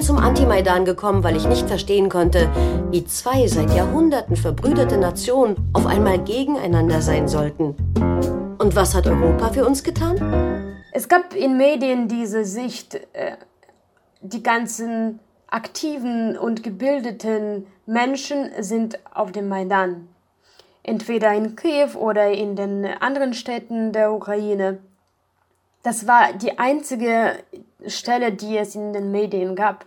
Zum Anti-Maidan gekommen, weil ich nicht verstehen konnte, wie zwei seit Jahrhunderten verbrüderte Nationen auf einmal gegeneinander sein sollten. Und was hat Europa für uns getan? Es gab in Medien diese Sicht, äh, die ganzen aktiven und gebildeten Menschen sind auf dem Maidan. Entweder in Kiew oder in den anderen Städten der Ukraine. Das war die einzige Stelle, die es in den Medien gab.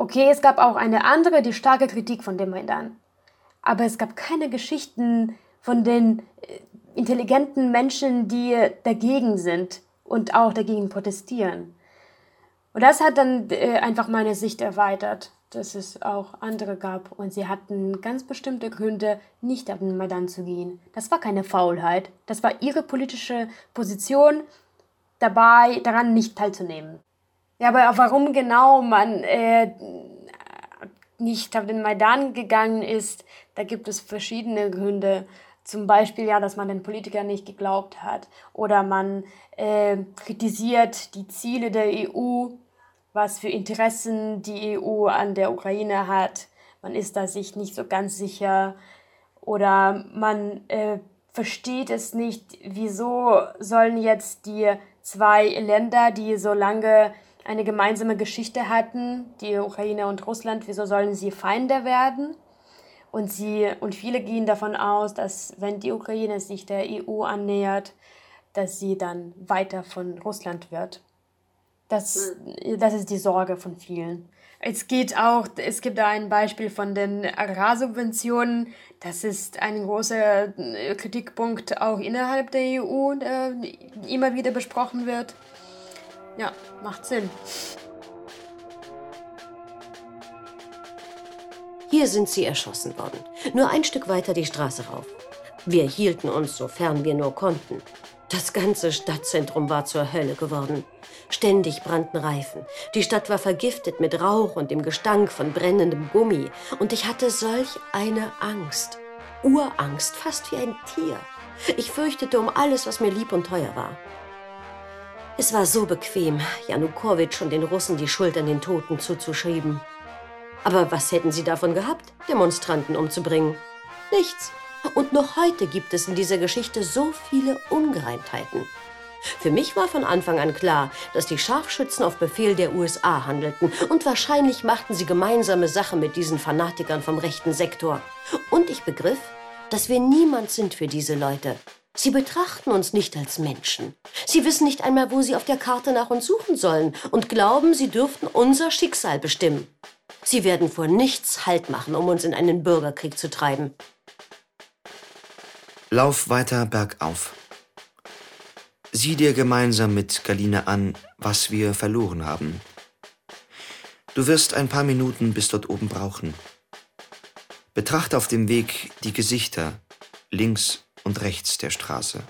Okay, es gab auch eine andere, die starke Kritik von dem Maidan. Aber es gab keine Geschichten von den äh, intelligenten Menschen, die dagegen sind und auch dagegen protestieren. Und das hat dann äh, einfach meine Sicht erweitert, dass es auch andere gab und sie hatten ganz bestimmte Gründe, nicht auf den Maidan zu gehen. Das war keine Faulheit, das war ihre politische Position, dabei daran nicht teilzunehmen. Ja, aber warum genau man äh, nicht auf den Maidan gegangen ist, da gibt es verschiedene Gründe. Zum Beispiel ja, dass man den Politikern nicht geglaubt hat oder man äh, kritisiert die Ziele der EU, was für Interessen die EU an der Ukraine hat. Man ist da sich nicht so ganz sicher oder man äh, versteht es nicht, wieso sollen jetzt die zwei Länder, die so lange eine gemeinsame Geschichte hatten, die Ukraine und Russland, wieso sollen sie Feinde werden? Und, sie, und viele gehen davon aus, dass wenn die Ukraine sich der EU annähert, dass sie dann weiter von Russland wird. Das, das ist die Sorge von vielen. Es geht auch, es gibt da ein Beispiel von den Agrarsubventionen. Das ist ein großer äh, Kritikpunkt auch innerhalb der EU, der immer wieder besprochen wird. Ja, macht Sinn. Hier sind sie erschossen worden. Nur ein Stück weiter die Straße rauf. Wir hielten uns, sofern wir nur konnten. Das ganze Stadtzentrum war zur Hölle geworden. Ständig brannten Reifen. Die Stadt war vergiftet mit Rauch und dem Gestank von brennendem Gummi. Und ich hatte solch eine Angst. Urangst, fast wie ein Tier. Ich fürchtete um alles, was mir lieb und teuer war. Es war so bequem, Janukowitsch und den Russen die Schuld an den Toten zuzuschreiben. Aber was hätten sie davon gehabt, Demonstranten umzubringen? Nichts. Und noch heute gibt es in dieser Geschichte so viele Ungereimtheiten. Für mich war von Anfang an klar, dass die Scharfschützen auf Befehl der USA handelten und wahrscheinlich machten sie gemeinsame Sache mit diesen Fanatikern vom rechten Sektor. Und ich begriff, dass wir niemand sind für diese Leute. Sie betrachten uns nicht als Menschen. Sie wissen nicht einmal, wo sie auf der Karte nach uns suchen sollen und glauben, sie dürften unser Schicksal bestimmen. Sie werden vor nichts Halt machen, um uns in einen Bürgerkrieg zu treiben. Lauf weiter bergauf. Sieh dir gemeinsam mit Galina an, was wir verloren haben. Du wirst ein paar Minuten bis dort oben brauchen. Betrachte auf dem Weg die Gesichter links und rechts der Straße.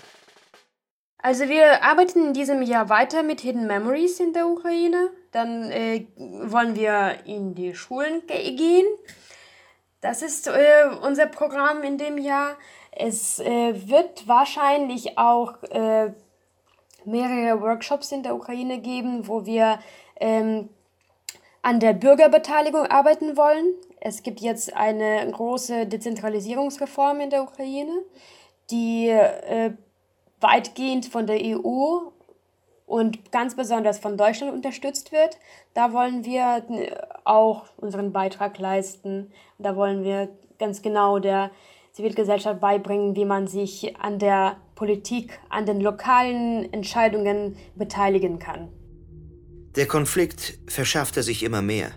Also wir arbeiten in diesem Jahr weiter mit Hidden Memories in der Ukraine. Dann äh, wollen wir in die Schulen ge gehen. Das ist äh, unser Programm in dem Jahr. Es äh, wird wahrscheinlich auch äh, mehrere Workshops in der Ukraine geben, wo wir ähm, an der Bürgerbeteiligung arbeiten wollen. Es gibt jetzt eine große Dezentralisierungsreform in der Ukraine, die äh, weitgehend von der EU und ganz besonders von Deutschland unterstützt wird. Da wollen wir äh, auch unseren Beitrag leisten. Da wollen wir ganz genau der Zivilgesellschaft beibringen, wie man sich an der Politik, an den lokalen Entscheidungen beteiligen kann. Der Konflikt verschaffte sich immer mehr.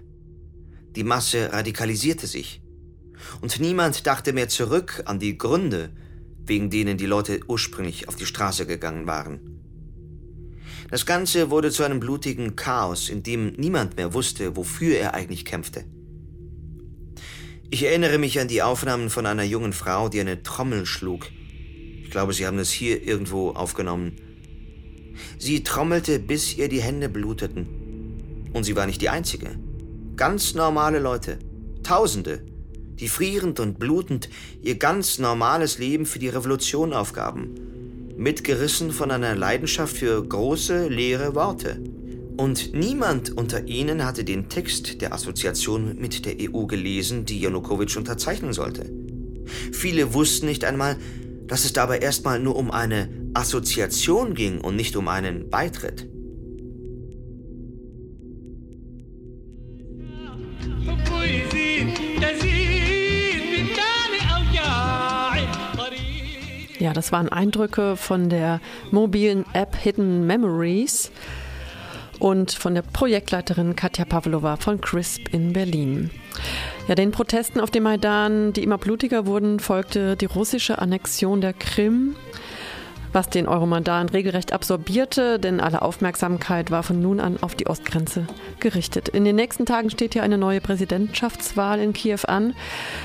Die Masse radikalisierte sich. Und niemand dachte mehr zurück an die Gründe, wegen denen die Leute ursprünglich auf die Straße gegangen waren. Das Ganze wurde zu einem blutigen Chaos, in dem niemand mehr wusste, wofür er eigentlich kämpfte. Ich erinnere mich an die Aufnahmen von einer jungen Frau, die eine Trommel schlug. Ich glaube, Sie haben es hier irgendwo aufgenommen. Sie trommelte, bis ihr die Hände bluteten. Und sie war nicht die Einzige. Ganz normale Leute, Tausende, die frierend und blutend ihr ganz normales Leben für die Revolution aufgaben, mitgerissen von einer Leidenschaft für große, leere Worte. Und niemand unter ihnen hatte den Text der Assoziation mit der EU gelesen, die Janukowitsch unterzeichnen sollte. Viele wussten nicht einmal, dass es dabei erstmal nur um eine Assoziation ging und nicht um einen Beitritt. Ja, das waren Eindrücke von der mobilen App Hidden Memories und von der Projektleiterin Katja Pavlova von CRISP in Berlin. Ja, den Protesten auf dem Maidan, die immer blutiger wurden, folgte die russische Annexion der Krim was den Euromandan regelrecht absorbierte, denn alle Aufmerksamkeit war von nun an auf die Ostgrenze gerichtet. In den nächsten Tagen steht hier eine neue Präsidentschaftswahl in Kiew an.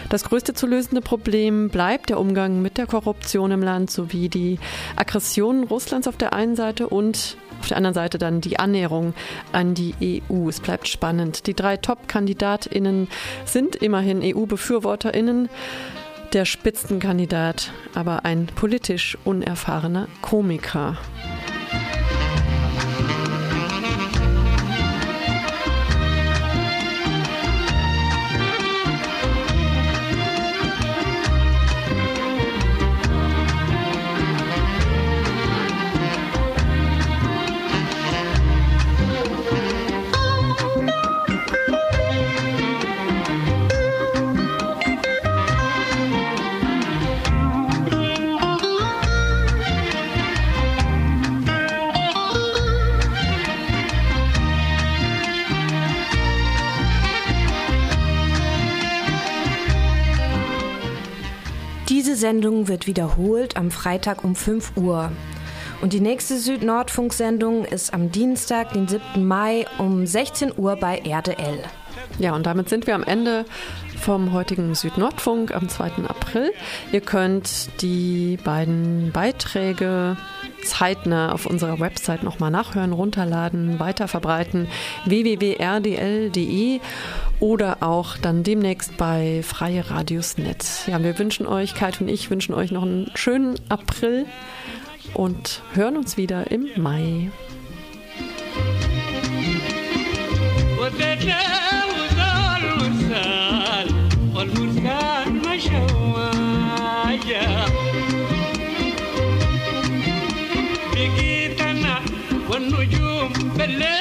Das größte zu lösende Problem bleibt der Umgang mit der Korruption im Land sowie die Aggressionen Russlands auf der einen Seite und auf der anderen Seite dann die Annäherung an die EU. Es bleibt spannend. Die drei Top-KandidatInnen sind immerhin EU-BefürworterInnen der Spitzenkandidat, aber ein politisch unerfahrener Komiker. Sendung wird wiederholt am Freitag um 5 Uhr. Und die nächste Süd-Nord-Funk-Sendung ist am Dienstag, den 7. Mai um 16 Uhr bei RDL. Ja, und damit sind wir am Ende vom heutigen Südnordfunk am 2. April. Ihr könnt die beiden Beiträge zeitnah auf unserer Website nochmal nachhören, runterladen, weiterverbreiten www.rdl.de oder auch dann demnächst bei Freie Radios Netz. Ja, wir wünschen euch, Kalt und ich wünschen euch noch einen schönen April und hören uns wieder im Mai. Well, بالليل